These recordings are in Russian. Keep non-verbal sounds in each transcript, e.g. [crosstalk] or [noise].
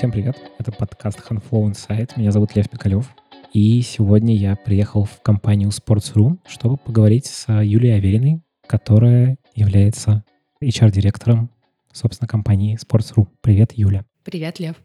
Всем привет, это подкаст Handflow Insight, меня зовут Лев Пикалев, и сегодня я приехал в компанию Sports.ru, чтобы поговорить с Юлией Авериной, которая является HR-директором, собственно, компании Sports.ru. Привет, Юля. Привет, Лев.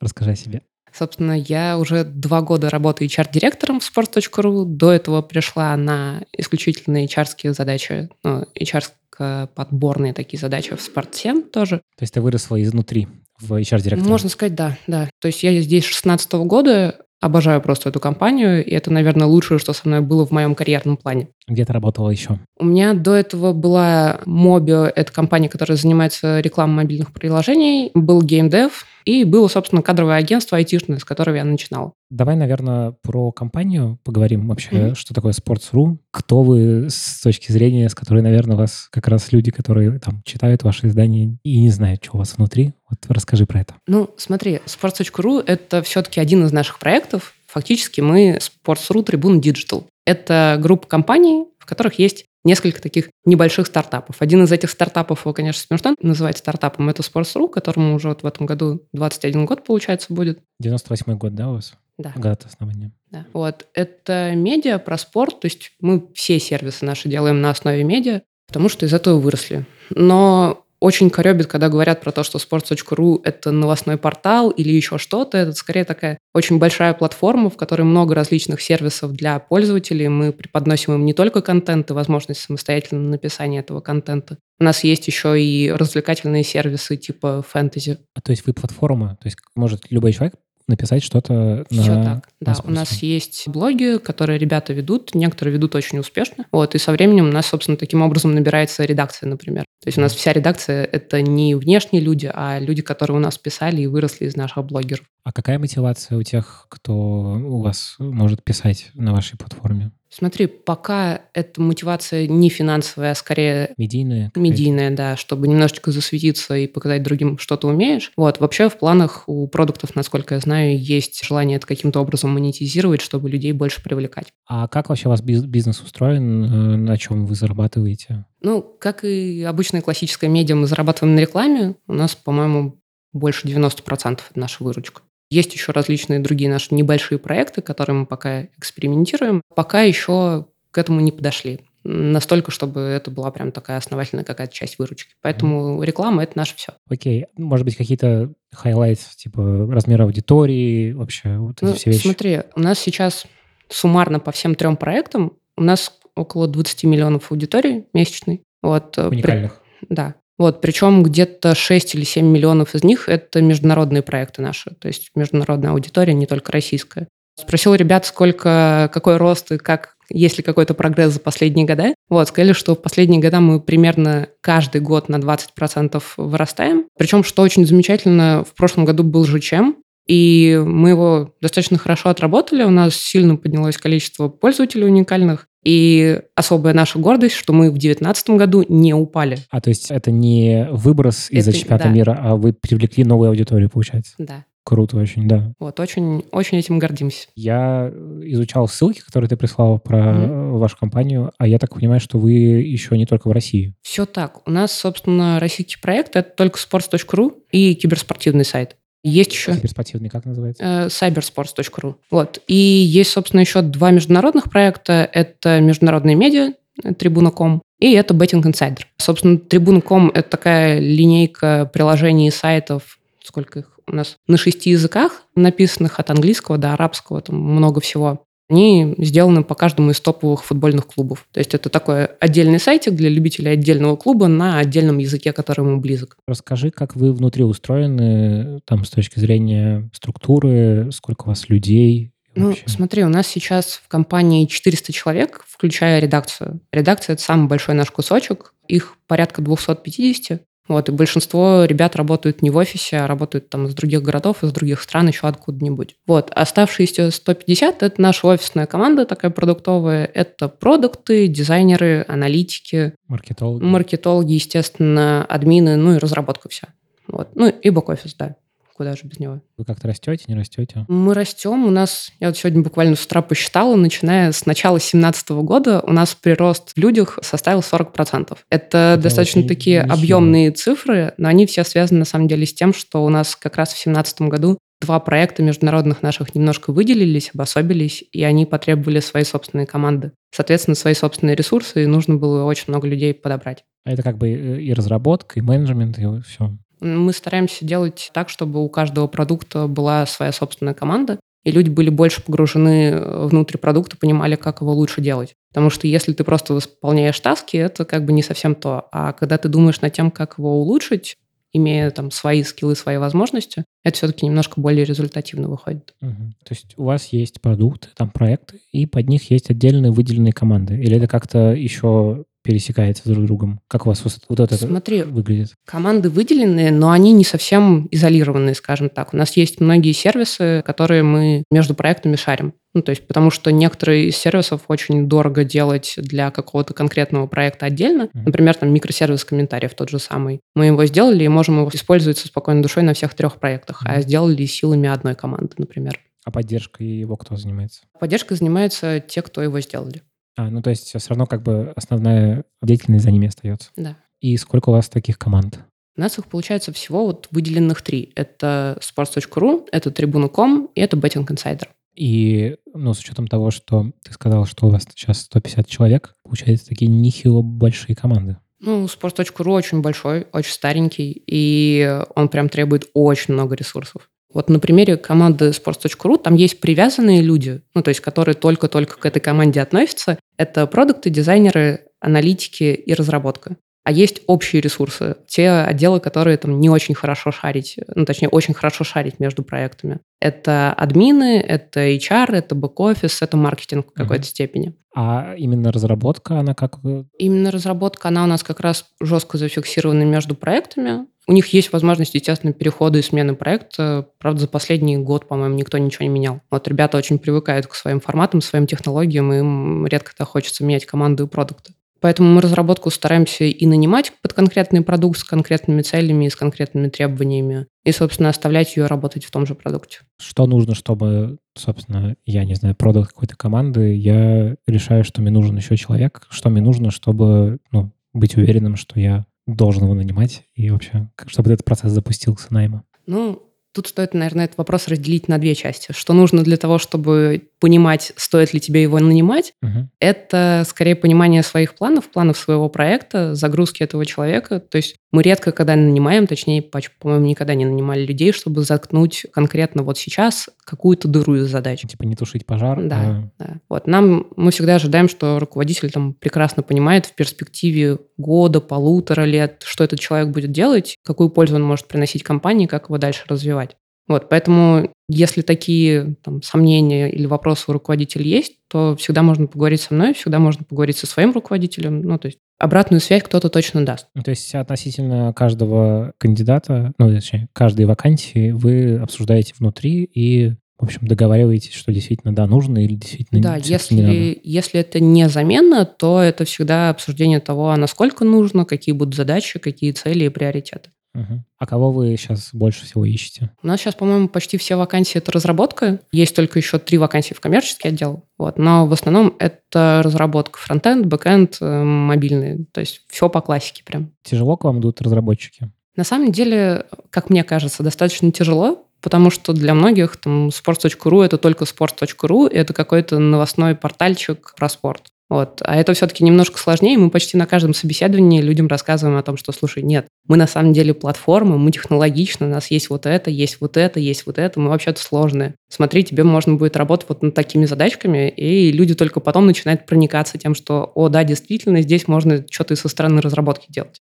Расскажи о себе. Собственно, я уже два года работаю HR-директором в sports.ru. До этого пришла на исключительно HR-ские задачи, ну, HR-подборные такие задачи в спорте тоже. То есть ты выросла изнутри в HR-директора? Можно сказать, да, да. То есть я здесь с 16 года, Обожаю просто эту компанию, и это, наверное, лучшее, что со мной было в моем карьерном плане. Где ты работала еще? У меня до этого была Mobio, это компания, которая занимается рекламой мобильных приложений, был GameDev, и было, собственно, кадровое агентство айтишное, с которого я начинал. Давай, наверное, про компанию поговорим вообще, mm-hmm. что такое Sports.ru, кто вы с точки зрения, с которой, наверное, вас как раз люди, которые там читают ваши издания и не знают, что у вас внутри. Вот расскажи про это. Ну, смотри, Sports.ru — это все-таки один из наших проектов. Фактически мы Sports.ru Tribune Digital. Это группа компаний, в которых есть несколько таких небольших стартапов. Один из этих стартапов, его, конечно, смешно называть стартапом, это Sports.ru, которому уже вот в этом году 21 год, получается, будет. 98 год, да, у вас? Да. Год основания. Да. Вот. Это медиа про спорт, то есть мы все сервисы наши делаем на основе медиа, потому что из этого выросли. Но очень коребит, когда говорят про то, что sports.ru — это новостной портал или еще что-то. Это скорее такая очень большая платформа, в которой много различных сервисов для пользователей. Мы преподносим им не только контент и возможность самостоятельного написания этого контента. У нас есть еще и развлекательные сервисы типа фэнтези. А то есть вы платформа? То есть может любой человек написать что-то на... Все так, да. На у нас есть блоги, которые ребята ведут, некоторые ведут очень успешно. Вот, и со временем у нас, собственно, таким образом набирается редакция, например. То есть у нас вся редакция — это не внешние люди, а люди, которые у нас писали и выросли из наших блогеров. А какая мотивация у тех, кто у вас может писать на вашей платформе? Смотри, пока эта мотивация не финансовая, а скорее... Медийная? Медийная, да, чтобы немножечко засветиться и показать другим, что ты умеешь. Вот, вообще в планах у продуктов, насколько я знаю, есть желание это каким-то образом монетизировать, чтобы людей больше привлекать. А как вообще у вас бизнес устроен? Э, на чем вы зарабатываете? Ну, как и обычная классическая медиа, мы зарабатываем на рекламе. У нас, по-моему, больше 90% это наша выручка. Есть еще различные другие наши небольшие проекты, которые мы пока экспериментируем. Пока еще к этому не подошли. Настолько, чтобы это была прям такая основательная какая-то часть выручки. Поэтому mm-hmm. реклама — это наше все. Окей. Okay. Может быть, какие-то хайлайты, типа размер аудитории, вообще вот эти ну, все вещи? Смотри, у нас сейчас суммарно по всем трем проектам у нас около 20 миллионов аудиторий месячной. Вот, э, Уникальных? При... Да. Вот, причем где-то 6 или 7 миллионов из них – это международные проекты наши, то есть международная аудитория, не только российская. Спросил ребят, сколько, какой рост и как, есть ли какой-то прогресс за последние года. Вот, сказали, что в последние года мы примерно каждый год на 20% вырастаем. Причем, что очень замечательно, в прошлом году был ЖЧМ, и мы его достаточно хорошо отработали. У нас сильно поднялось количество пользователей уникальных. И особая наша гордость, что мы в 2019 году не упали. А то есть это не выброс из-за это, чемпионата да. мира, а вы привлекли новую аудиторию, получается? Да. Круто очень, да. Вот, очень, очень этим гордимся. Я изучал ссылки, которые ты прислала про mm-hmm. вашу компанию, а я так понимаю, что вы еще не только в России. Все так. У нас, собственно, российский проект — это только sports.ru и киберспортивный сайт. Есть еще... Киберспортивный, как называется? Э, cybersports.ru. Вот. И есть, собственно, еще два международных проекта. Это международные медиа, Tribuna.com, и это Betting Insider. Собственно, Tribuna.com — это такая линейка приложений и сайтов, сколько их у нас, на шести языках, написанных от английского до арабского, там много всего они сделаны по каждому из топовых футбольных клубов. То есть это такой отдельный сайтик для любителей отдельного клуба на отдельном языке, который ему близок. Расскажи, как вы внутри устроены, там, с точки зрения структуры, сколько у вас людей, ну, смотри, у нас сейчас в компании 400 человек, включая редакцию. Редакция – это самый большой наш кусочек. Их порядка 250. Вот, и большинство ребят работают не в офисе, а работают там из других городов, из других стран, еще откуда-нибудь. Вот, оставшиеся 150 – это наша офисная команда такая продуктовая. Это продукты, дизайнеры, аналитики. Маркетологи. Маркетологи, естественно, админы, ну и разработка вся. Вот. Ну и бэк-офис, да куда же без него. Вы как-то растете, не растете? Мы растем. У нас, я вот сегодня буквально с утра посчитала, начиная с начала 2017 года у нас прирост в людях составил 40%. Это, Это достаточно такие ничего. объемные цифры, но они все связаны на самом деле с тем, что у нас как раз в 2017 году два проекта международных наших немножко выделились, обособились, и они потребовали свои собственные команды. Соответственно, свои собственные ресурсы, и нужно было очень много людей подобрать. А это как бы и разработка, и менеджмент, и все. Мы стараемся делать так, чтобы у каждого продукта была своя собственная команда, и люди были больше погружены внутрь продукта, понимали, как его лучше делать. Потому что если ты просто выполняешь таски, это как бы не совсем то. А когда ты думаешь над тем, как его улучшить, имея там свои скиллы, свои возможности, это все-таки немножко более результативно выходит. Угу. То есть у вас есть продукт, там проект, и под них есть отдельные выделенные команды? Или это как-то еще пересекается друг с другом? Как у вас вот это Смотри, выглядит? Команды выделенные, но они не совсем изолированные, скажем так. У нас есть многие сервисы, которые мы между проектами шарим. Ну, то есть, потому что некоторые из сервисов очень дорого делать для какого-то конкретного проекта отдельно. Например, там микросервис комментариев тот же самый. Мы его сделали и можем его использовать со спокойной душой на всех трех проектах, mm-hmm. а сделали силами одной команды, например. А поддержкой его кто занимается? Поддержкой занимаются те, кто его сделали. А, ну то есть все равно как бы основная деятельность за ними остается. Да. И сколько у вас таких команд? У нас их получается всего вот выделенных три. Это sports.ru, это tribuna.com и это Betting Insider. И, ну, с учетом того, что ты сказал, что у вас сейчас 150 человек, получается такие нехило большие команды. Ну, sports.ru очень большой, очень старенький, и он прям требует очень много ресурсов. Вот на примере команды sports.ru там есть привязанные люди, ну, то есть которые только-только к этой команде относятся. Это продукты, дизайнеры, аналитики и разработка. А есть общие ресурсы, те отделы, которые там не очень хорошо шарить, ну, точнее, очень хорошо шарить между проектами. Это админы, это HR, это бэк-офис, это маркетинг в какой-то uh-huh. степени. А именно разработка, она как... Именно разработка, она у нас как раз жестко зафиксирована между проектами. У них есть возможность, естественно, перехода и смены проекта. Правда, за последний год, по-моему, никто ничего не менял. Вот ребята очень привыкают к своим форматам, своим технологиям, и им редко-то хочется менять команду и продукты. Поэтому мы разработку стараемся и нанимать под конкретный продукт с конкретными целями и с конкретными требованиями, и, собственно, оставлять ее работать в том же продукте. Что нужно, чтобы, собственно, я не знаю, продукт какой-то команды, я решаю, что мне нужен еще человек, что мне нужно, чтобы ну, быть уверенным, что я должен его нанимать, и вообще, чтобы этот процесс запустился найма? Ну, Тут стоит, наверное, этот вопрос разделить на две части. Что нужно для того, чтобы понимать, стоит ли тебе его нанимать, угу. это скорее понимание своих планов, планов своего проекта, загрузки этого человека. То есть мы редко когда нанимаем, точнее, по-моему, никогда не нанимали людей, чтобы заткнуть конкретно вот сейчас какую-то дыру из задач. Типа не тушить пожар. Да, а... да. Вот нам, мы всегда ожидаем, что руководитель там прекрасно понимает в перспективе года, полутора лет, что этот человек будет делать, какую пользу он может приносить компании, как его дальше развивать. Вот, поэтому, если такие там, сомнения или вопросы у руководителя есть, то всегда можно поговорить со мной, всегда можно поговорить со своим руководителем. Ну, то есть обратную связь кто-то точно даст. Ну, то есть относительно каждого кандидата, ну, точнее, каждой вакансии вы обсуждаете внутри и в общем, договариваетесь, что действительно, да, нужно или действительно да, не если, не надо. если это не замена, то это всегда обсуждение того, а насколько нужно, какие будут задачи, какие цели и приоритеты. Угу. А кого вы сейчас больше всего ищете? У нас сейчас, по-моему, почти все вакансии это разработка. Есть только еще три вакансии в коммерческий отдел. Вот. Но в основном это разработка фронтенд, бэкенд, э, мобильный. То есть все по классике прям. Тяжело к вам идут разработчики? На самом деле, как мне кажется, достаточно тяжело, потому что для многих там sports.ru это только sports.ru, это какой-то новостной портальчик про спорт. Вот. А это все-таки немножко сложнее. Мы почти на каждом собеседовании людям рассказываем о том, что, слушай, нет, мы на самом деле платформа, мы технологичны, у нас есть вот это, есть вот это, есть вот это, мы вообще-то сложные. Смотри, тебе можно будет работать вот над такими задачками, и люди только потом начинают проникаться тем, что, о, да, действительно, здесь можно что-то и со стороны разработки делать.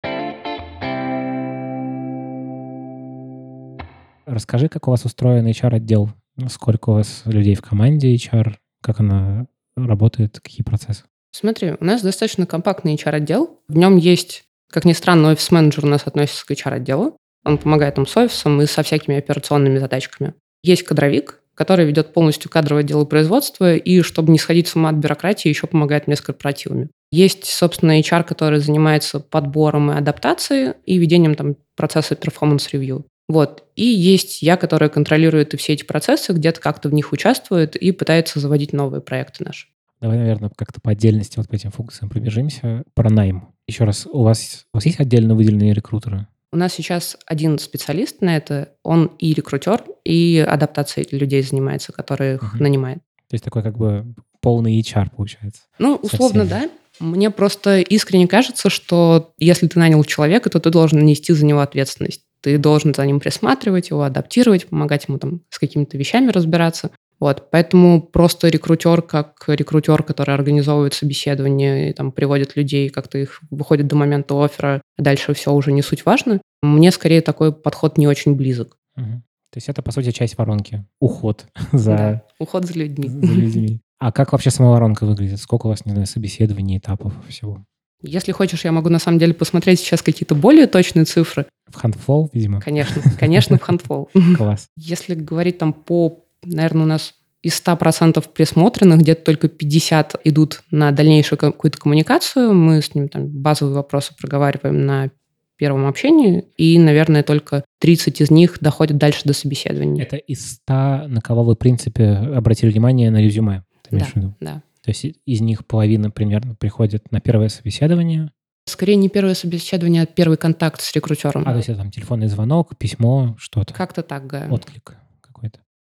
Расскажи, как у вас устроен HR-отдел? Сколько у вас людей в команде HR? Как она работает? Какие процессы? Смотри, у нас достаточно компактный HR-отдел. В нем есть, как ни странно, офис-менеджер у нас относится к HR-отделу. Он помогает нам с офисом и со всякими операционными задачками. Есть кадровик, который ведет полностью кадровое дело производства, и чтобы не сходить с ума от бюрократии, еще помогает мне с корпоративами. Есть, собственно, HR, который занимается подбором и адаптацией и ведением там, процесса performance review. Вот. И есть я, которая контролирует и все эти процессы, где-то как-то в них участвует и пытается заводить новые проекты наши. Давай, наверное, как-то по отдельности вот по этим функциям пробежимся. Про найм. Еще раз, у вас, у вас есть отдельно выделенные рекрутеры? У нас сейчас один специалист на это, он и рекрутер, и адаптацией людей занимается, который их uh-huh. нанимает. То есть такой как бы полный HR получается. Ну, условно, да. Мне просто искренне кажется, что если ты нанял человека, то ты должен нести за него ответственность. Ты должен за ним присматривать его, адаптировать, помогать ему там с какими-то вещами разбираться. Вот, поэтому просто рекрутер, как рекрутер, который организовывает собеседование и там приводит людей, как-то их выходит до момента оффера, а дальше все уже не суть важно. Мне скорее такой подход не очень близок. Угу. То есть это, по сути, часть воронки. Уход [laughs] за... Да, уход за людьми. За людьми. [laughs] А как вообще сама воронка выглядит? Сколько у вас, не знаю, собеседований, этапов всего? Если хочешь, я могу на самом деле посмотреть сейчас какие-то более точные цифры. В Handful, видимо? Конечно, конечно, в Handful. [laughs] Класс. Если говорить там по наверное, у нас из 100% присмотренных где-то только 50 идут на дальнейшую какую-то коммуникацию. Мы с ним там базовые вопросы проговариваем на первом общении, и, наверное, только 30 из них доходят дальше до собеседования. Это из 100, на кого вы, в принципе, обратили внимание на резюме? да, да. То есть из них половина примерно приходит на первое собеседование? Скорее не первое собеседование, а первый контакт с рекрутером. А, то есть это там телефонный звонок, письмо, что-то? Как-то так, да. Отклик.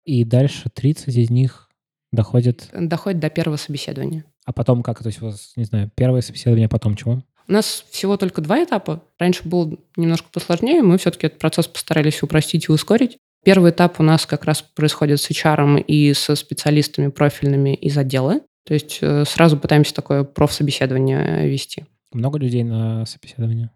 И дальше 30 из них доходят... Доходят до первого собеседования. А потом как? То есть у вас, не знаю, первое собеседование, а потом чего? У нас всего только два этапа. Раньше был немножко посложнее, мы все-таки этот процесс постарались упростить и ускорить. Первый этап у нас как раз происходит с HR и со специалистами профильными из отдела. То есть э, сразу пытаемся такое профсобеседование вести. Много людей на собеседование?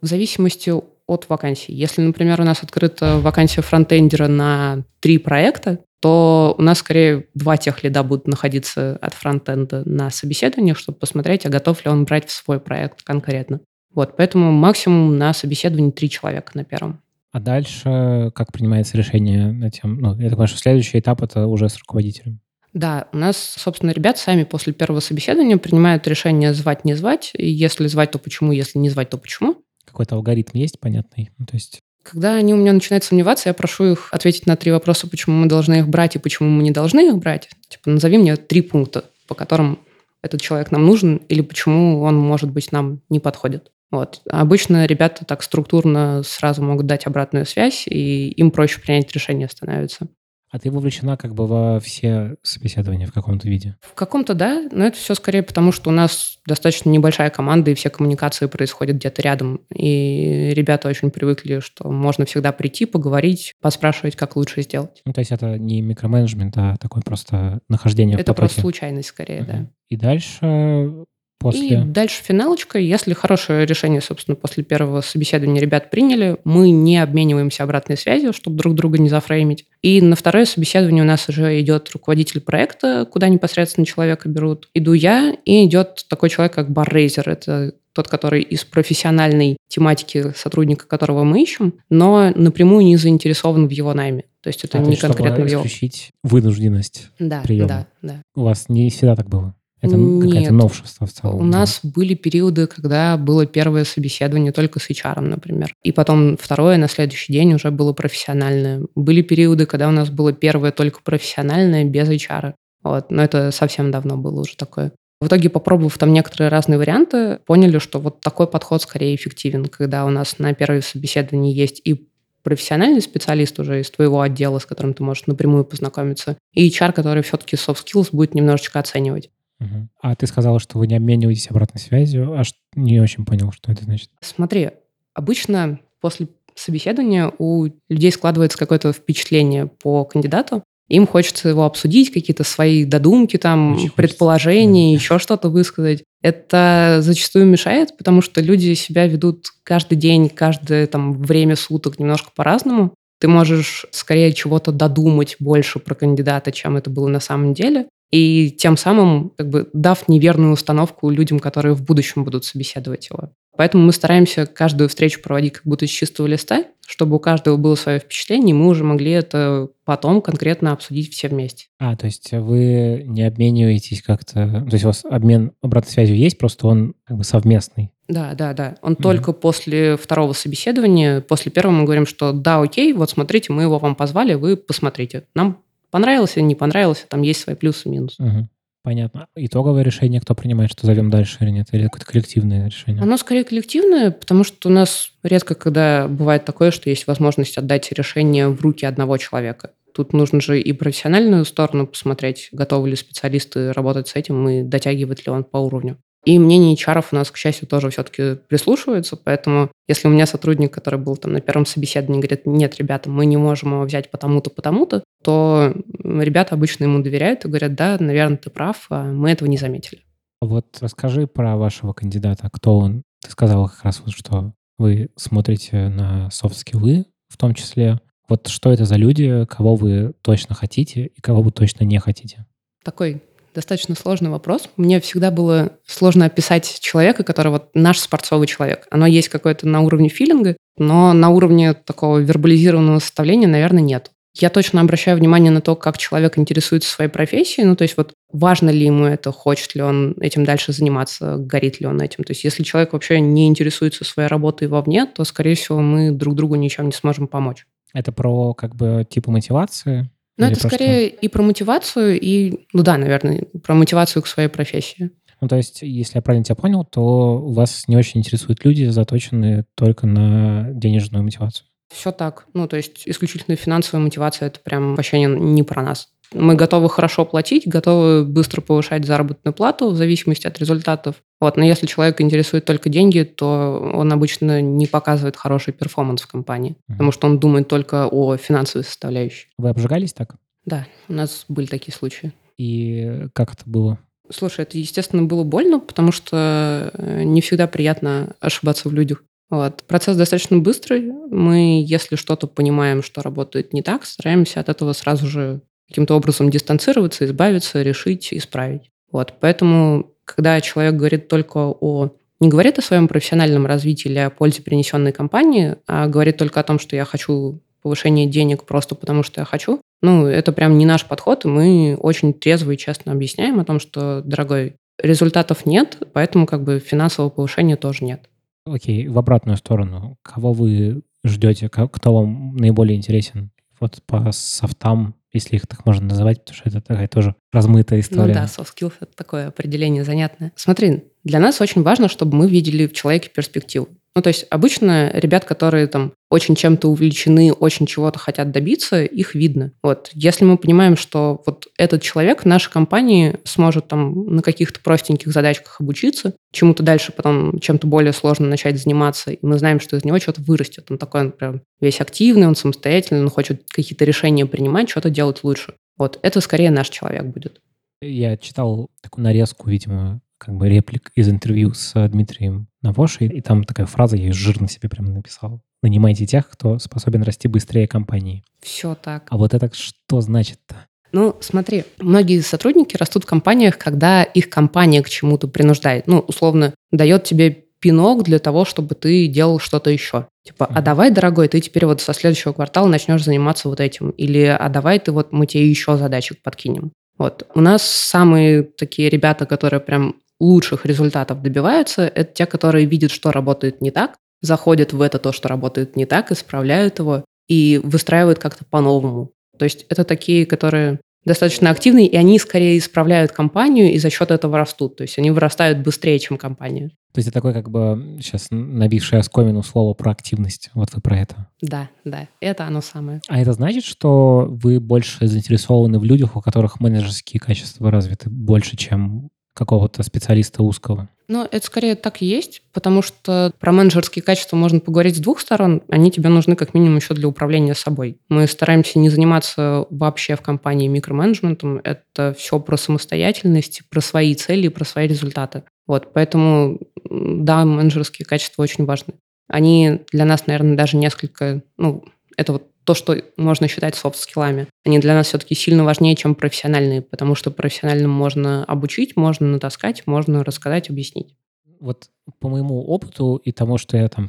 В зависимости от вакансий. Если, например, у нас открыта вакансия фронтендера на три проекта, то у нас скорее два тех лида будут находиться от фронтенда на собеседованиях, чтобы посмотреть, а готов ли он брать в свой проект конкретно. Вот, поэтому максимум на собеседовании три человека на первом. А дальше как принимается решение на тем? Ну, я так понимаю, что следующий этап это уже с руководителем. Да, у нас, собственно, ребят сами после первого собеседования принимают решение звать, не звать. И если звать, то почему, если не звать, то почему какой-то алгоритм есть понятный? Ну, то есть... Когда они у меня начинают сомневаться, я прошу их ответить на три вопроса, почему мы должны их брать и почему мы не должны их брать. Типа, назови мне три пункта, по которым этот человек нам нужен или почему он, может быть, нам не подходит. Вот. обычно ребята так структурно сразу могут дать обратную связь, и им проще принять решение становится. А ты вовлечена как бы во все собеседования в каком-то виде? В каком-то да, но это все скорее потому, что у нас достаточно небольшая команда, и все коммуникации происходят где-то рядом. И ребята очень привыкли, что можно всегда прийти, поговорить, поспрашивать, как лучше сделать. Ну, то есть это не микроменеджмент, а такое просто нахождение Это в просто случайность скорее, uh-huh. да. И дальше После... И дальше финалочка. Если хорошее решение, собственно, после первого собеседования ребят приняли, мы не обмениваемся обратной связью, чтобы друг друга не зафреймить. И на второе собеседование у нас уже идет руководитель проекта, куда непосредственно человека берут. Иду я, и идет такой человек, как баррейзер. Это тот, который из профессиональной тематики сотрудника, которого мы ищем, но напрямую не заинтересован в его найме. То есть это а, не конкретно в его... исключить вынужденность да, приема. Да, да. У вас не всегда так было? Это какое-то новшество в целом. У нас были периоды, когда было первое собеседование только с HR, например. И потом второе на следующий день уже было профессиональное. Были периоды, когда у нас было первое только профессиональное, без HR. Вот. Но это совсем давно было уже такое. В итоге, попробовав там некоторые разные варианты, поняли, что вот такой подход скорее эффективен, когда у нас на первое собеседование есть и профессиональный специалист уже из твоего отдела, с которым ты можешь напрямую познакомиться, и HR, который все-таки soft skills будет немножечко оценивать. Угу. А ты сказала, что вы не обмениваетесь обратной связью. Аж не очень понял, что это значит. Смотри, обычно после собеседования у людей складывается какое-то впечатление по кандидату. Им хочется его обсудить, какие-то свои додумки, там, Очень предположения, хочется. еще что-то высказать. Это зачастую мешает, потому что люди себя ведут каждый день, каждое там, время суток немножко по-разному. Ты можешь скорее чего-то додумать больше про кандидата, чем это было на самом деле и тем самым как бы дав неверную установку людям, которые в будущем будут собеседовать его. Поэтому мы стараемся каждую встречу проводить как будто с чистого листа, чтобы у каждого было свое впечатление, и мы уже могли это потом конкретно обсудить все вместе. А, то есть вы не обмениваетесь как-то... То есть у вас обмен обратной связью есть, просто он как бы совместный? Да, да, да. Он mm только после второго собеседования, после первого мы говорим, что да, окей, вот смотрите, мы его вам позвали, вы посмотрите. Нам понравилось или не понравилось, там есть свои плюсы и минусы. Угу. Понятно. Итоговое решение кто принимает, что зовем дальше или нет? Или какое-то коллективное решение? Оно скорее коллективное, потому что у нас редко когда бывает такое, что есть возможность отдать решение в руки одного человека. Тут нужно же и профессиональную сторону посмотреть, готовы ли специалисты работать с этим и дотягивает ли он по уровню. И мнение HR у нас, к счастью, тоже все-таки прислушивается, поэтому если у меня сотрудник, который был там на первом собеседовании, говорит, нет, ребята, мы не можем его взять потому-то, потому-то, то ребята обычно ему доверяют и говорят, да, наверное, ты прав, а мы этого не заметили. Вот расскажи про вашего кандидата, кто он. Ты сказала как раз, вот, что вы смотрите на софт-скиллы в том числе. Вот что это за люди, кого вы точно хотите и кого вы точно не хотите? Такой достаточно сложный вопрос. Мне всегда было сложно описать человека, который вот наш спортсовый человек. Оно есть какое-то на уровне филинга, но на уровне такого вербализированного составления, наверное, нет. Я точно обращаю внимание на то, как человек интересуется своей профессией. Ну, то есть вот важно ли ему это, хочет ли он этим дальше заниматься, горит ли он этим. То есть если человек вообще не интересуется своей работой вовне, то, скорее всего, мы друг другу ничем не сможем помочь. Это про как бы типа мотивации? Ну, это скорее что? и про мотивацию, и, ну да, наверное, про мотивацию к своей профессии. Ну, то есть, если я правильно тебя понял, то вас не очень интересуют люди, заточенные только на денежную мотивацию. Все так. Ну, то есть, исключительно финансовая мотивация – это прям вообще не, не про нас. Мы готовы хорошо платить, готовы быстро повышать заработную плату в зависимости от результатов. Вот. Но если человек интересует только деньги, то он обычно не показывает хороший перформанс в компании, mm-hmm. потому что он думает только о финансовой составляющей. Вы обжигались так? Да, у нас были такие случаи. И как это было? Слушай, это, естественно, было больно, потому что э, не всегда приятно ошибаться в людях. Вот. Процесс достаточно быстрый. Мы, если что-то понимаем, что работает не так, стараемся от этого сразу же каким-то образом дистанцироваться, избавиться, решить, исправить. Вот. Поэтому, когда человек говорит только о... Не говорит о своем профессиональном развитии или о пользе принесенной компании, а говорит только о том, что я хочу повышение денег просто потому, что я хочу, ну, это прям не наш подход, и мы очень трезво и честно объясняем о том, что, дорогой, результатов нет, поэтому как бы финансового повышения тоже нет. Окей, в обратную сторону. Кого вы ждете? Кто вам наиболее интересен? Вот по софтам если их так можно называть, потому что это такая тоже размытая история. Ну да, soft skills — это такое определение занятное. Смотри, для нас очень важно, чтобы мы видели в человеке перспективу. Ну, то есть обычно ребят, которые там очень чем-то увлечены, очень чего-то хотят добиться, их видно. Вот. Если мы понимаем, что вот этот человек в нашей компании сможет там на каких-то простеньких задачках обучиться, чему-то дальше потом чем-то более сложно начать заниматься, и мы знаем, что из него что-то вырастет. Он такой, он прям весь активный, он самостоятельный, он хочет какие-то решения принимать, что-то делать лучше. Вот. Это скорее наш человек будет. Я читал такую нарезку, видимо, как бы реплик из интервью с Дмитрием Навошей, и там такая фраза, я ее жирно себе прямо написал. Нанимайте тех, кто способен расти быстрее компании. Все так. А вот это что значит-то? Ну, смотри, многие сотрудники растут в компаниях, когда их компания к чему-то принуждает. Ну, условно, дает тебе пинок для того, чтобы ты делал что-то еще. Типа, а давай, дорогой, ты теперь вот со следующего квартала начнешь заниматься вот этим. Или, а давай ты вот мы тебе еще задачек подкинем. Вот. У нас самые такие ребята, которые прям лучших результатов добиваются, это те, которые видят, что работает не так, заходят в это то, что работает не так, исправляют его и выстраивают как-то по-новому. То есть это такие, которые достаточно активные, и они скорее исправляют компанию и за счет этого растут. То есть они вырастают быстрее, чем компания. То есть это такое как бы сейчас набившее оскомину слово про активность. Вот вы про это. Да, да, это оно самое. А это значит, что вы больше заинтересованы в людях, у которых менеджерские качества развиты больше, чем какого-то специалиста узкого? Ну, это скорее так и есть, потому что про менеджерские качества можно поговорить с двух сторон. Они тебе нужны как минимум еще для управления собой. Мы стараемся не заниматься вообще в компании микроменеджментом. Это все про самостоятельность, про свои цели, про свои результаты. Вот, поэтому, да, менеджерские качества очень важны. Они для нас, наверное, даже несколько, ну, это вот то, что можно считать софт-скиллами. Они для нас все-таки сильно важнее, чем профессиональные, потому что профессиональным можно обучить, можно натаскать, можно рассказать, объяснить. Вот по моему опыту и тому, что я там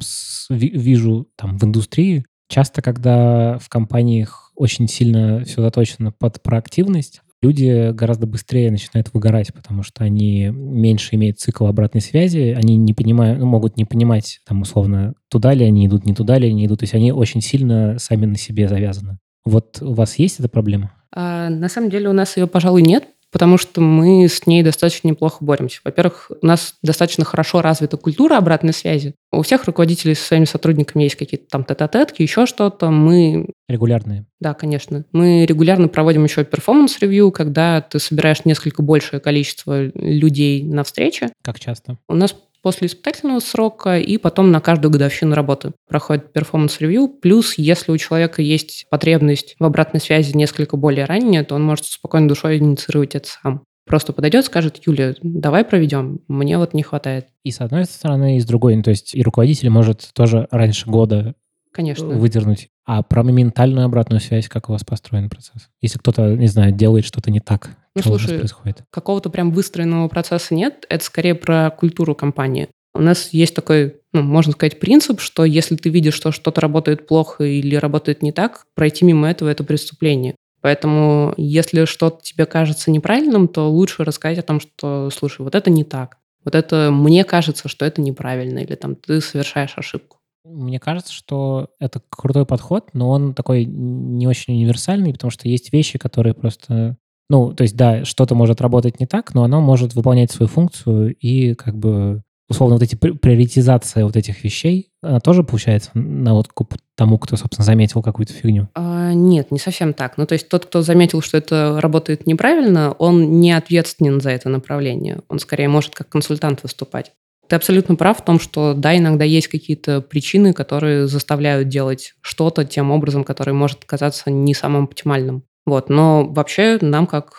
вижу там в индустрии, часто, когда в компаниях очень сильно все заточено под проактивность, люди гораздо быстрее начинают выгорать, потому что они меньше имеют цикл обратной связи, они не понимают, ну, могут не понимать, там, условно, туда ли они идут, не туда ли они идут, то есть они очень сильно сами на себе завязаны. Вот у вас есть эта проблема? А, на самом деле у нас ее, пожалуй, нет, потому что мы с ней достаточно неплохо боремся. Во-первых, у нас достаточно хорошо развита культура обратной связи. У всех руководителей со своими сотрудниками есть какие-то там тет-а-тетки, еще что-то. Мы... Регулярные. Да, конечно. Мы регулярно проводим еще performance review, когда ты собираешь несколько большее количество людей на встрече. Как часто? У нас после испытательного срока, и потом на каждую годовщину работы проходит performance review. Плюс, если у человека есть потребность в обратной связи несколько более ранее, то он может спокойно душой инициировать это сам. Просто подойдет, скажет, Юля, давай проведем, мне вот не хватает. И с одной стороны, и с другой. Ну, то есть и руководитель может тоже раньше года Конечно. выдернуть. А про ментальную обратную связь, как у вас построен процесс? Если кто-то, не знаю, делает что-то не так, ну, что слушай, у вас происходит? Какого-то прям выстроенного процесса нет. Это скорее про культуру компании. У нас есть такой, ну, можно сказать, принцип, что если ты видишь, что что-то работает плохо или работает не так, пройти мимо этого – это преступление. Поэтому, если что-то тебе кажется неправильным, то лучше рассказать о том, что, слушай, вот это не так. Вот это мне кажется, что это неправильно, или там ты совершаешь ошибку. Мне кажется, что это крутой подход, но он такой не очень универсальный, потому что есть вещи, которые просто... Ну, то есть, да, что-то может работать не так, но оно может выполнять свою функцию и как бы условно вот эти приоритизация вот этих вещей, она тоже получается на вот тому, кто, собственно, заметил какую-то фигню? А, нет, не совсем так. Ну, то есть тот, кто заметил, что это работает неправильно, он не ответственен за это направление. Он скорее может как консультант выступать. Ты абсолютно прав в том, что да, иногда есть какие-то причины, которые заставляют делать что-то тем образом, который может казаться не самым оптимальным. Вот. Но вообще нам, как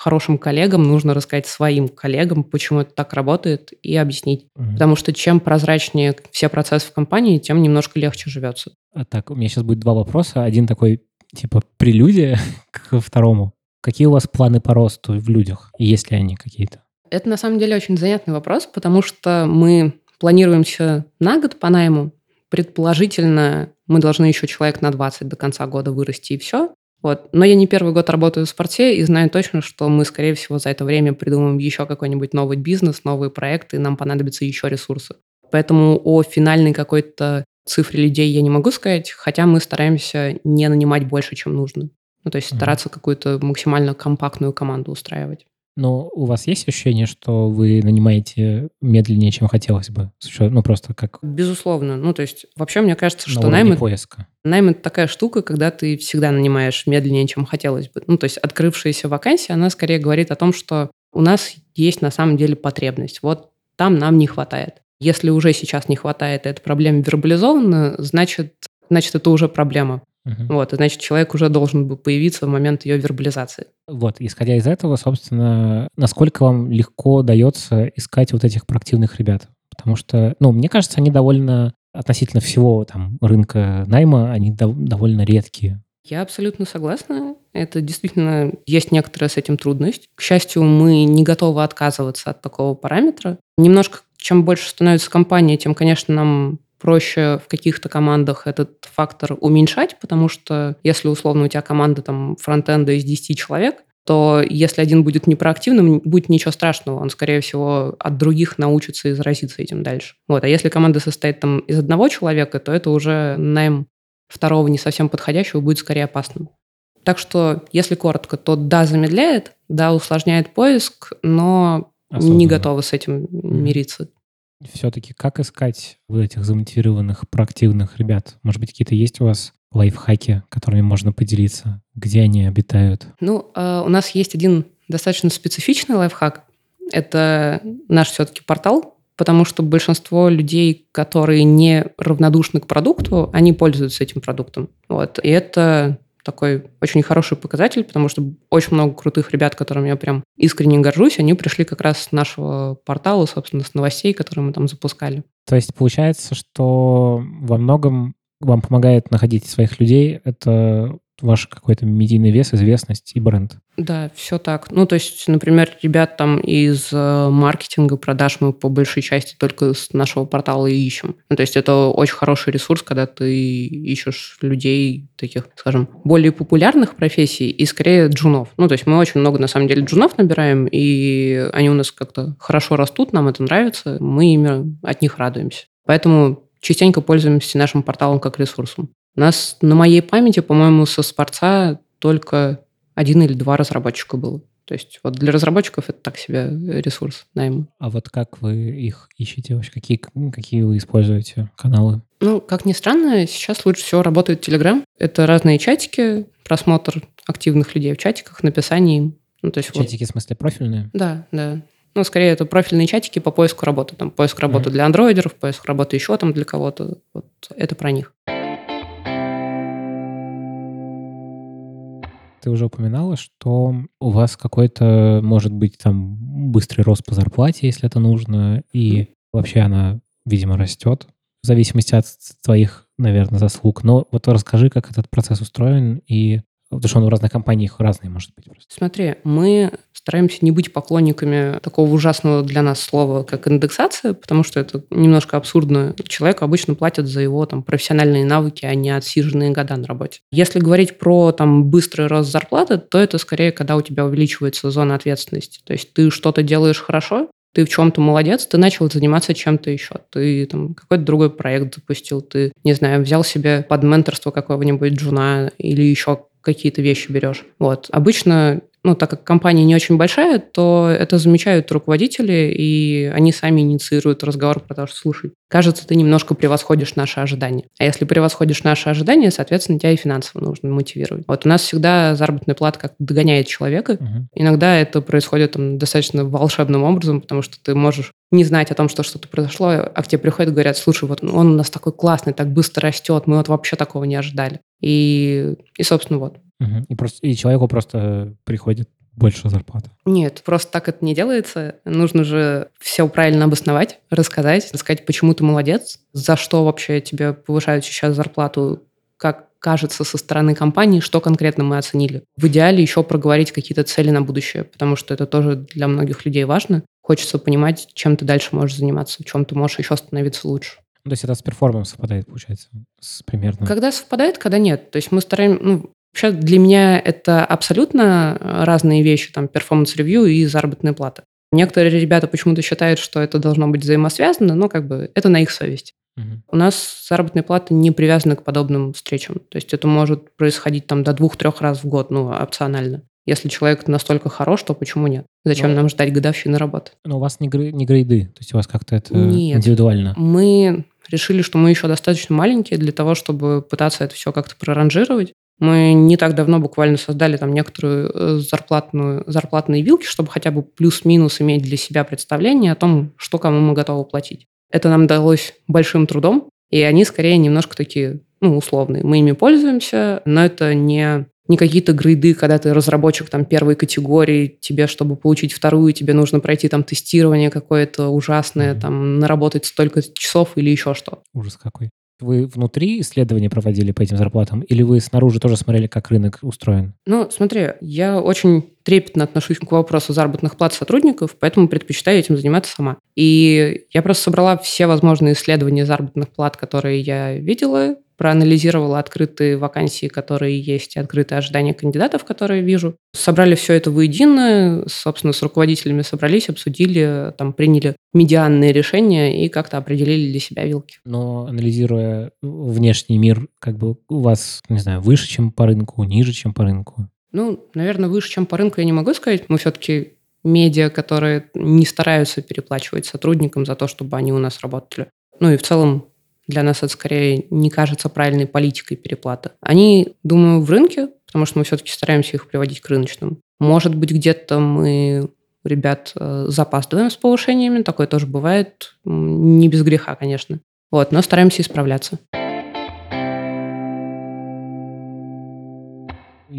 хорошим коллегам, нужно рассказать своим коллегам, почему это так работает, и объяснить. Угу. Потому что чем прозрачнее все процессы в компании, тем немножко легче живется. А так, у меня сейчас будет два вопроса. Один такой, типа, прелюдия [laughs] к второму. Какие у вас планы по росту в людях, есть ли они какие-то? Это на самом деле очень занятный вопрос, потому что мы планируемся на год по найму. Предположительно, мы должны еще человек на 20 до конца года вырасти и все. Вот. Но я не первый год работаю в спорте и знаю точно, что мы, скорее всего, за это время придумаем еще какой-нибудь новый бизнес, новые проекты, и нам понадобятся еще ресурсы. Поэтому о финальной какой-то цифре людей я не могу сказать, хотя мы стараемся не нанимать больше, чем нужно. Ну, то есть mm-hmm. стараться какую-то максимально компактную команду устраивать. Но у вас есть ощущение, что вы нанимаете медленнее, чем хотелось бы? Ну, просто как... Безусловно. Ну, то есть, вообще, мне кажется, что найм... поиска. Найм – это такая штука, когда ты всегда нанимаешь медленнее, чем хотелось бы. Ну, то есть, открывшаяся вакансия, она скорее говорит о том, что у нас есть на самом деле потребность. Вот там нам не хватает. Если уже сейчас не хватает, и эта проблема вербализована, значит, значит, это уже проблема. Угу. Вот, значит, человек уже должен бы появиться в момент ее вербализации. Вот, исходя из этого, собственно, насколько вам легко дается искать вот этих проактивных ребят? Потому что, ну, мне кажется, они довольно относительно всего там рынка найма, они дов- довольно редкие. Я абсолютно согласна. Это действительно есть некоторая с этим трудность. К счастью, мы не готовы отказываться от такого параметра. Немножко, чем больше становится компания, тем, конечно, нам проще в каких-то командах этот фактор уменьшать, потому что если условно у тебя команда там фронтенда из 10 человек, то если один будет непроактивным, будет ничего страшного. Он, скорее всего, от других научится и заразиться этим дальше. Вот. А если команда состоит там из одного человека, то это уже найм второго не совсем подходящего будет скорее опасным. Так что, если коротко, то да, замедляет, да, усложняет поиск, но Осознанно. не готовы с этим мириться все-таки как искать вот этих замотивированных, проактивных ребят? Может быть, какие-то есть у вас лайфхаки, которыми можно поделиться? Где они обитают? Ну, э, у нас есть один достаточно специфичный лайфхак. Это наш все-таки портал, потому что большинство людей, которые не равнодушны к продукту, они пользуются этим продуктом. Вот. И это такой очень хороший показатель, потому что очень много крутых ребят, которыми я прям искренне горжусь, они пришли как раз с нашего портала, собственно, с новостей, которые мы там запускали. То есть получается, что во многом вам помогает находить своих людей, это ваш какой-то медийный вес, известность и бренд. Да, все так. Ну, то есть, например, ребят там из э, маркетинга, продаж мы по большей части только с нашего портала и ищем. Ну, то есть, это очень хороший ресурс, когда ты ищешь людей таких, скажем, более популярных профессий и скорее джунов. Ну, то есть, мы очень много, на самом деле, джунов набираем, и они у нас как-то хорошо растут, нам это нравится, мы ими от них радуемся. Поэтому частенько пользуемся нашим порталом как ресурсом. Нас на моей памяти, по-моему, со Спорца только один или два разработчика было. То есть вот для разработчиков это так себе ресурс найма. А вот как вы их ищете вообще? Какие, какие вы используете каналы? Ну, как ни странно, сейчас лучше всего работает Telegram. Это разные чатики, просмотр активных людей в чатиках, написание им. Ну, то есть чатики вот. в смысле профильные? Да, да. Ну, скорее, это профильные чатики по поиску работы. Там поиск работы mm-hmm. для андроидеров, поиск работы еще там для кого-то. Вот это про них. Ты уже упоминала, что у вас какой-то, может быть, там быстрый рост по зарплате, если это нужно, и вообще она, видимо, растет в зависимости от твоих, наверное, заслуг. Но вот расскажи, как этот процесс устроен и Потому что он в разных компаниях разный может быть. Просто. Смотри, мы стараемся не быть поклонниками такого ужасного для нас слова, как индексация, потому что это немножко абсурдно. Человеку обычно платят за его там, профессиональные навыки, а не отсиженные года на работе. Если говорить про там, быстрый рост зарплаты, то это скорее, когда у тебя увеличивается зона ответственности. То есть ты что-то делаешь хорошо, ты в чем-то молодец, ты начал заниматься чем-то еще. Ты там какой-то другой проект запустил, ты, не знаю, взял себе под менторство какого-нибудь джуна или еще какие-то вещи берешь. Вот. Обычно ну, так как компания не очень большая, то это замечают руководители, и они сами инициируют разговор про то, что, слушай, кажется, ты немножко превосходишь наши ожидания. А если превосходишь наши ожидания, соответственно, тебя и финансово нужно мотивировать. Вот у нас всегда заработная плата как догоняет человека. Угу. Иногда это происходит там, достаточно волшебным образом, потому что ты можешь не знать о том, что что-то произошло, а к тебе приходят и говорят, слушай, вот он у нас такой классный, так быстро растет, мы вот вообще такого не ожидали. И, и собственно, вот. Угу. И, просто, и человеку просто приходит больше зарплата. Нет, просто так это не делается. Нужно же все правильно обосновать, рассказать, сказать, почему ты молодец, за что вообще тебе повышают сейчас зарплату, как кажется со стороны компании, что конкретно мы оценили. В идеале еще проговорить какие-то цели на будущее, потому что это тоже для многих людей важно. Хочется понимать, чем ты дальше можешь заниматься, в чем ты можешь еще становиться лучше. То есть это с performance'ом совпадает, получается, с примерно? Когда совпадает, когда нет. То есть мы стараемся... Ну, вообще для меня это абсолютно разные вещи, там, performance review и заработная плата. Некоторые ребята почему-то считают, что это должно быть взаимосвязано, но как бы это на их совесть. Угу. У нас заработная плата не привязана к подобным встречам. То есть это может происходить там до двух-трех раз в год, ну, опционально. Если человек настолько хорош, то почему нет? Зачем но, нам ждать годовщины работы? Но у вас не, грей, не грейды, то есть у вас как-то это нет, индивидуально? Мы решили, что мы еще достаточно маленькие для того, чтобы пытаться это все как-то проранжировать. Мы не так давно буквально создали там некоторую э, зарплатную, зарплатные вилки, чтобы хотя бы плюс-минус иметь для себя представление о том, что кому мы готовы платить. Это нам далось большим трудом, и они скорее немножко такие, ну, условные. Мы ими пользуемся, но это не не какие-то грейды, когда ты разработчик там первой категории, тебе, чтобы получить вторую, тебе нужно пройти там тестирование какое-то ужасное, mm-hmm. там наработать столько часов или еще что. Ужас какой. Вы внутри исследования проводили по этим зарплатам, или вы снаружи тоже смотрели, как рынок устроен? Ну, смотри, я очень трепетно отношусь к вопросу заработных плат сотрудников, поэтому предпочитаю этим заниматься сама. И я просто собрала все возможные исследования заработных плат, которые я видела, проанализировала открытые вакансии, которые есть, и открытые ожидания кандидатов, которые вижу. Собрали все это воедино, собственно, с руководителями собрались, обсудили, там, приняли медианные решения и как-то определили для себя вилки. Но анализируя внешний мир, как бы у вас, не знаю, выше, чем по рынку, ниже, чем по рынку? Ну, наверное, выше, чем по рынку я не могу сказать. Мы все-таки медиа, которые не стараются переплачивать сотрудникам за то, чтобы они у нас работали. Ну и в целом для нас это скорее не кажется правильной политикой переплаты. Они, думаю, в рынке, потому что мы все-таки стараемся их приводить к рыночным. Может быть, где-то мы ребят э, запаздываем с повышениями, такое тоже бывает, не без греха, конечно. Вот, но стараемся исправляться.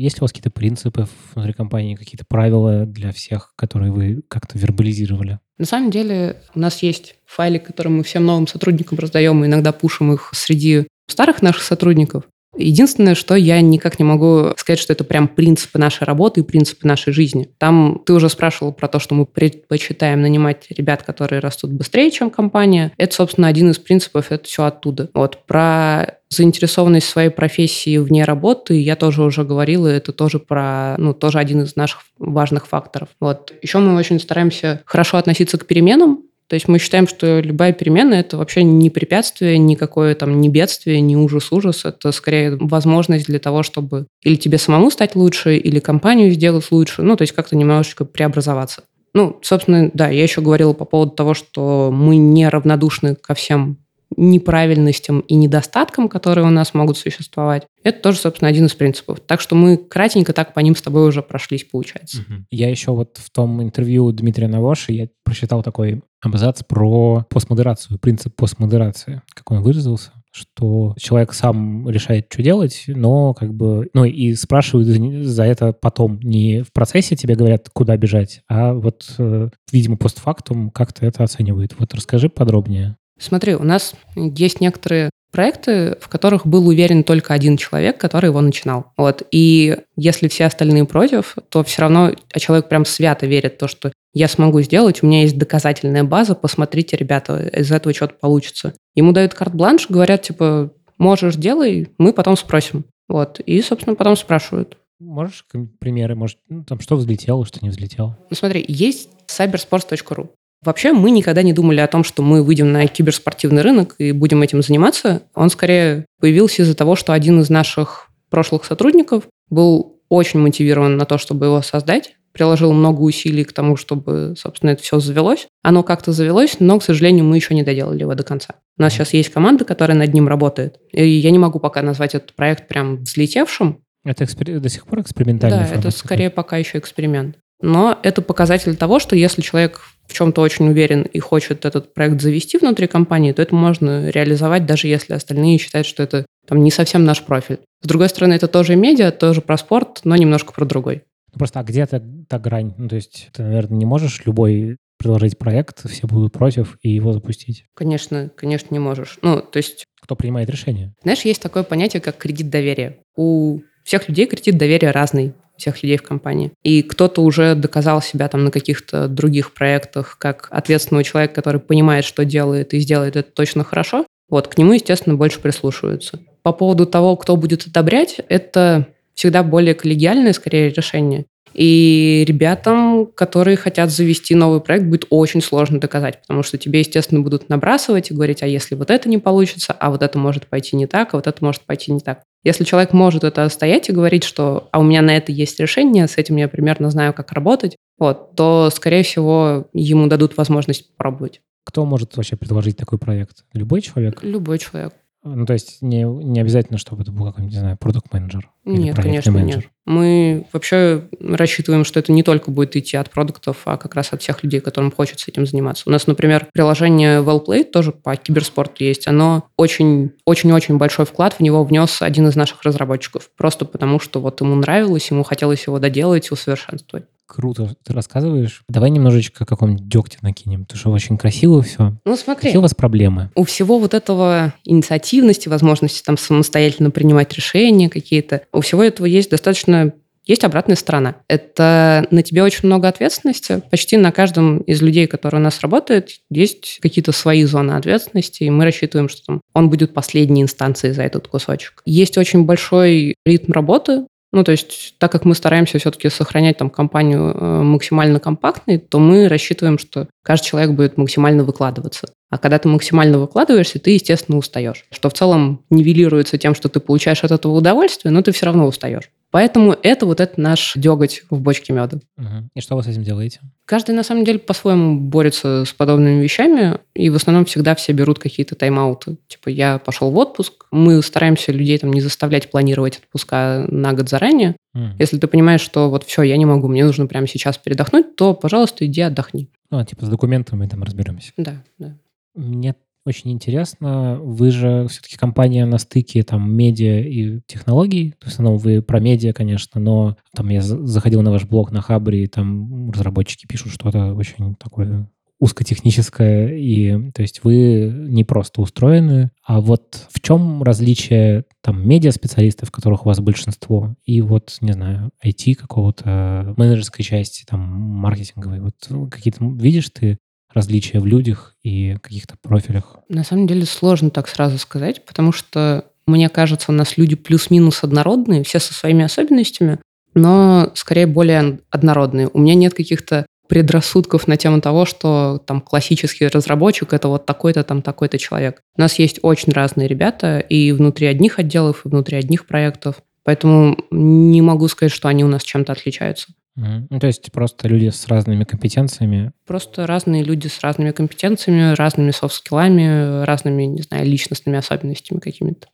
Есть ли у вас какие-то принципы внутри компании, какие-то правила для всех, которые вы как-то вербализировали? На самом деле у нас есть файлик, который мы всем новым сотрудникам раздаем, и иногда пушим их среди старых наших сотрудников. Единственное, что я никак не могу сказать, что это прям принципы нашей работы и принципы нашей жизни. Там ты уже спрашивал про то, что мы предпочитаем нанимать ребят, которые растут быстрее, чем компания. Это, собственно, один из принципов, это все оттуда. Вот про заинтересованность в своей профессии вне работы я тоже уже говорила, это тоже про, ну, тоже один из наших важных факторов. Вот. Еще мы очень стараемся хорошо относиться к переменам, то есть мы считаем, что любая перемена – это вообще не препятствие, никакое там не бедствие, не ужас-ужас. Это скорее возможность для того, чтобы или тебе самому стать лучше, или компанию сделать лучше. Ну, то есть как-то немножечко преобразоваться. Ну, собственно, да, я еще говорила по поводу того, что мы не равнодушны ко всем неправильностям и недостаткам, которые у нас могут существовать. Это тоже, собственно, один из принципов. Так что мы кратенько так по ним с тобой уже прошлись, получается. Угу. Я еще вот в том интервью Дмитрия Навоши я прочитал такой абзац про постмодерацию, принцип постмодерации, как он выразился что человек сам решает, что делать, но как бы, ну и спрашивают за это потом. Не в процессе тебе говорят, куда бежать, а вот, э, видимо, постфактум как-то это оценивают. Вот расскажи подробнее. Смотри, у нас есть некоторые проекты, в которых был уверен только один человек, который его начинал. Вот. И если все остальные против, то все равно человек прям свято верит в то, что я смогу сделать, у меня есть доказательная база, посмотрите, ребята, из этого что-то получится. Ему дают карт-бланш, говорят, типа, можешь, делай, мы потом спросим. Вот. И, собственно, потом спрашивают. Можешь примеры, может, ну, там что взлетело, что не взлетело? Ну, смотри, есть cybersports.ru. Вообще мы никогда не думали о том, что мы выйдем на киберспортивный рынок и будем этим заниматься. Он скорее появился из-за того, что один из наших прошлых сотрудников был очень мотивирован на то, чтобы его создать, приложил много усилий к тому, чтобы, собственно, это все завелось. Оно как-то завелось, но, к сожалению, мы еще не доделали его до конца. У нас сейчас есть команда, которая над ним работает. И я не могу пока назвать этот проект прям взлетевшим. Это экспер... до сих пор экспериментальный Да, формат? это скорее пока еще эксперимент. Но это показатель того, что если человек в чем-то очень уверен и хочет этот проект завести внутри компании, то это можно реализовать, даже если остальные считают, что это там не совсем наш профиль. С другой стороны, это тоже медиа, тоже про спорт, но немножко про другой. Ну, просто а где то та грань? Ну, то есть ты, наверное, не можешь любой предложить проект, все будут против, и его запустить? Конечно, конечно, не можешь. Ну, то есть... Кто принимает решение? Знаешь, есть такое понятие, как кредит доверия. У всех людей кредит доверия разный всех людей в компании. И кто-то уже доказал себя там на каких-то других проектах как ответственного человека, который понимает, что делает и сделает это точно хорошо. Вот, к нему, естественно, больше прислушиваются. По поводу того, кто будет одобрять, это всегда более коллегиальное, скорее, решение. И ребятам, которые хотят завести новый проект, будет очень сложно доказать, потому что тебе, естественно, будут набрасывать и говорить, а если вот это не получится, а вот это может пойти не так, а вот это может пойти не так. Если человек может это стоять и говорить, что а у меня на это есть решение, с этим я примерно знаю, как работать, вот, то, скорее всего, ему дадут возможность попробовать. Кто может вообще предложить такой проект? Любой человек? Любой человек. Ну, то есть не, не обязательно, чтобы это был какой-нибудь, не знаю, продукт-менеджер? Нет, конечно, менеджер. нет. Мы вообще рассчитываем, что это не только будет идти от продуктов, а как раз от всех людей, которым хочется этим заниматься. У нас, например, приложение WellPlay тоже по киберспорту есть. Оно очень-очень-очень большой вклад в него внес один из наших разработчиков. Просто потому, что вот ему нравилось, ему хотелось его доделать и усовершенствовать круто ты рассказываешь. Давай немножечко каком-нибудь дегте накинем, потому что очень красиво все. Ну смотри. Какие у вас проблемы? У всего вот этого инициативности, возможности там самостоятельно принимать решения какие-то, у всего этого есть достаточно есть обратная сторона. Это на тебе очень много ответственности. Почти на каждом из людей, которые у нас работают, есть какие-то свои зоны ответственности, и мы рассчитываем, что там он будет последней инстанцией за этот кусочек. Есть очень большой ритм работы, ну, то есть, так как мы стараемся все-таки сохранять там компанию э, максимально компактной, то мы рассчитываем, что каждый человек будет максимально выкладываться. А когда ты максимально выкладываешься, ты, естественно, устаешь. Что в целом нивелируется тем, что ты получаешь от этого удовольствие, но ты все равно устаешь. Поэтому это вот это наш деготь в бочке меда. Угу. И что вы с этим делаете? Каждый, на самом деле, по-своему борется с подобными вещами, и в основном всегда все берут какие-то тайм-ауты. Типа, я пошел в отпуск, мы стараемся людей там не заставлять планировать отпуска на год заранее. Mm. Если ты понимаешь, что вот все, я не могу, мне нужно прямо сейчас передохнуть, то, пожалуйста, иди отдохни. Ну, а типа с документами там разберемся. Да, да. Мне очень интересно. Вы же все-таки компания на стыке там медиа и технологий. В основном вы про медиа, конечно, но там я заходил на ваш блог на Хабре, и там разработчики пишут что-то очень такое узкотехническое, и то есть вы не просто устроены, а вот в чем различие там медиа-специалистов, которых у вас большинство, и вот, не знаю, IT какого-то, менеджерской части, там, маркетинговой. Вот ну, какие-то видишь ты различия в людях и каких-то профилях? На самом деле сложно так сразу сказать, потому что мне кажется, у нас люди плюс-минус однородные, все со своими особенностями, но скорее более однородные. У меня нет каких-то предрассудков на тему того, что там классический разработчик это вот такой-то там такой-то человек. У нас есть очень разные ребята и внутри одних отделов, и внутри одних проектов. Поэтому не могу сказать, что они у нас чем-то отличаются. Ну, то есть просто люди с разными компетенциями? Просто разные люди с разными компетенциями, разными софт-скиллами, разными, не знаю, личностными особенностями какими-то.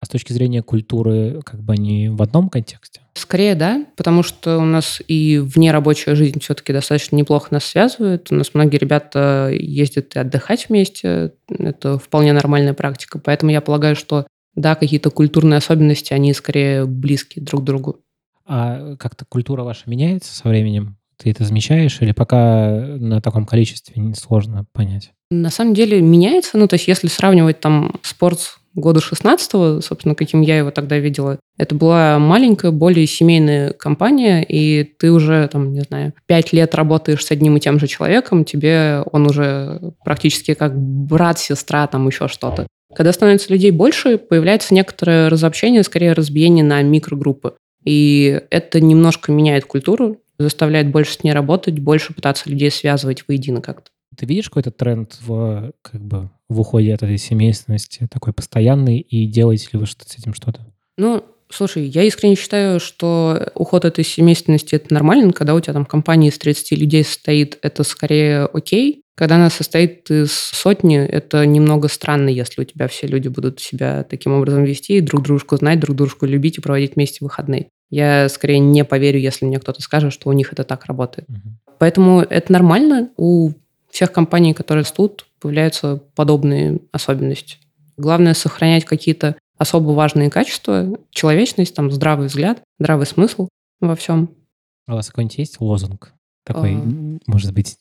А с точки зрения культуры, как бы они в одном контексте? Скорее, да, потому что у нас и вне рабочая жизнь все-таки достаточно неплохо нас связывает. У нас многие ребята ездят и отдыхать вместе. Это вполне нормальная практика. Поэтому я полагаю, что да, какие-то культурные особенности, они скорее близки друг к другу. А как-то культура ваша меняется со временем? Ты это замечаешь или пока на таком количестве сложно понять? На самом деле меняется. Ну, то есть если сравнивать там спорт года 16-го, собственно, каким я его тогда видела, это была маленькая, более семейная компания, и ты уже, там, не знаю, пять лет работаешь с одним и тем же человеком, тебе он уже практически как брат, сестра, там еще что-то. Когда становится людей больше, появляется некоторое разобщение, скорее разбиение на микрогруппы. И это немножко меняет культуру, заставляет больше с ней работать, больше пытаться людей связывать воедино как-то. Ты видишь какой-то тренд в, как бы, в уходе от этой семейственности такой постоянный, и делаете ли вы что-то с этим что-то? Ну, слушай, я искренне считаю, что уход этой семейственности – это нормально. Когда у тебя там компания из 30 людей состоит, это скорее окей. Когда она состоит из сотни, это немного странно, если у тебя все люди будут себя таким образом вести, друг дружку знать, друг дружку любить и проводить вместе выходные. Я скорее не поверю, если мне кто-то скажет, что у них это так работает. Угу. Поэтому это нормально. У всех компаний, которые растут, появляются подобные особенности. Главное сохранять какие-то особо важные качества, человечность, там, здравый взгляд, здравый смысл во всем. А у вас какой-нибудь есть лозунг? Такой, а... может быть,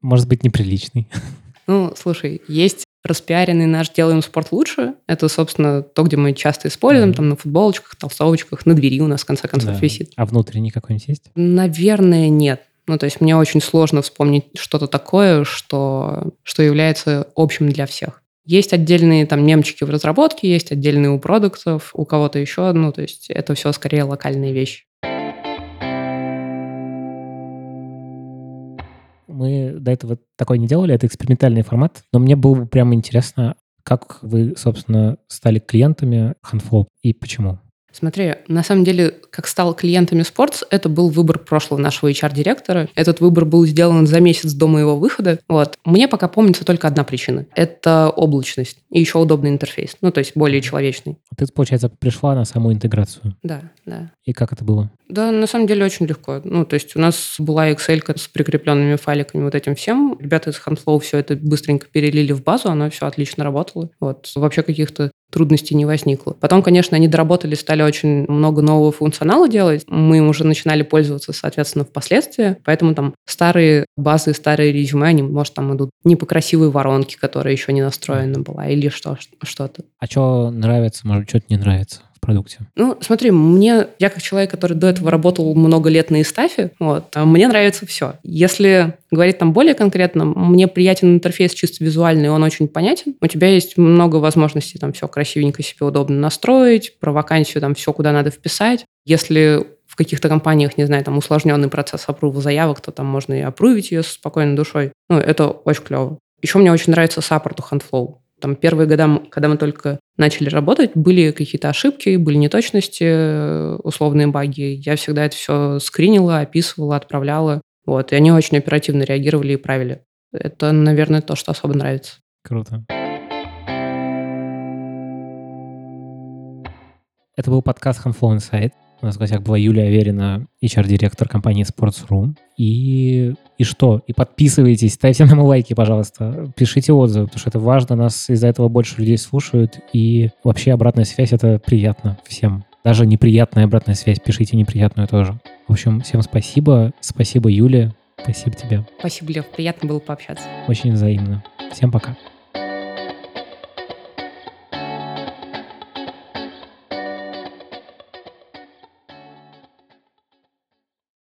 может быть, неприличный. [laughs] Ну, слушай, есть распиаренный наш «Делаем спорт лучше». Это, собственно, то, где мы часто используем, mm там на футболочках, толстовочках, на двери у нас, в конце концов, да. висит. А внутренний какой-нибудь есть? Наверное, нет. Ну, то есть мне очень сложно вспомнить что-то такое, что, что является общим для всех. Есть отдельные там немчики в разработке, есть отдельные у продуктов, у кого-то еще, ну, то есть это все скорее локальные вещи. Мы до этого такой не делали, это экспериментальный формат, но мне было бы прямо интересно, как вы, собственно, стали клиентами Handflow и почему? Смотри, на самом деле, как стал клиентами Sports, это был выбор прошлого нашего HR-директора. Этот выбор был сделан за месяц до моего выхода. Вот. Мне пока помнится только одна причина. Это облачность и еще удобный интерфейс. Ну, то есть более человечный. Ты, получается, пришла на саму интеграцию. Да, да. И как это было? Да, на самом деле очень легко. Ну, то есть у нас была Excel с прикрепленными файликами вот этим всем. Ребята из Handflow все это быстренько перелили в базу, оно все отлично работало. Вот. Вообще каких-то трудностей не возникло. Потом, конечно, они доработали, стали очень много нового функционала делать. Мы им уже начинали пользоваться, соответственно, впоследствии. Поэтому там старые базы, старые резюме, они, может, там идут не по красивой воронке, которая еще не настроена была, или что, что-то. А что нравится, может, что-то не нравится? Продукте? Ну, смотри, мне, я как человек, который до этого работал много лет на Истафе, вот, а мне нравится все. Если говорить там более конкретно, мне приятен интерфейс чисто визуальный, он очень понятен. У тебя есть много возможностей там все красивенько себе удобно настроить, про вакансию там все куда надо вписать. Если в каких-то компаниях, не знаю, там усложненный процесс опрува заявок, то там можно и опрувить ее с спокойной душой. Ну, это очень клево. Еще мне очень нравится саппорт у Handflow. Там первые года, когда мы только начали работать, были какие-то ошибки, были неточности, условные баги. Я всегда это все скринила, описывала, отправляла. Вот, и они очень оперативно реагировали и правили. Это, наверное, то, что особо нравится. Круто. Это был подкаст Handflow Insight. У нас в гостях была Юлия Аверина, HR-директор компании Sports.ru. И, и что? И подписывайтесь, ставьте нам [laughs] лайки, пожалуйста. Пишите отзывы, потому что это важно. Нас из-за этого больше людей слушают. И вообще обратная связь — это приятно всем. Даже неприятная обратная связь. Пишите неприятную тоже. В общем, всем спасибо. Спасибо, Юлия. Спасибо тебе. Спасибо, Лев. Приятно было пообщаться. Очень взаимно. Всем пока.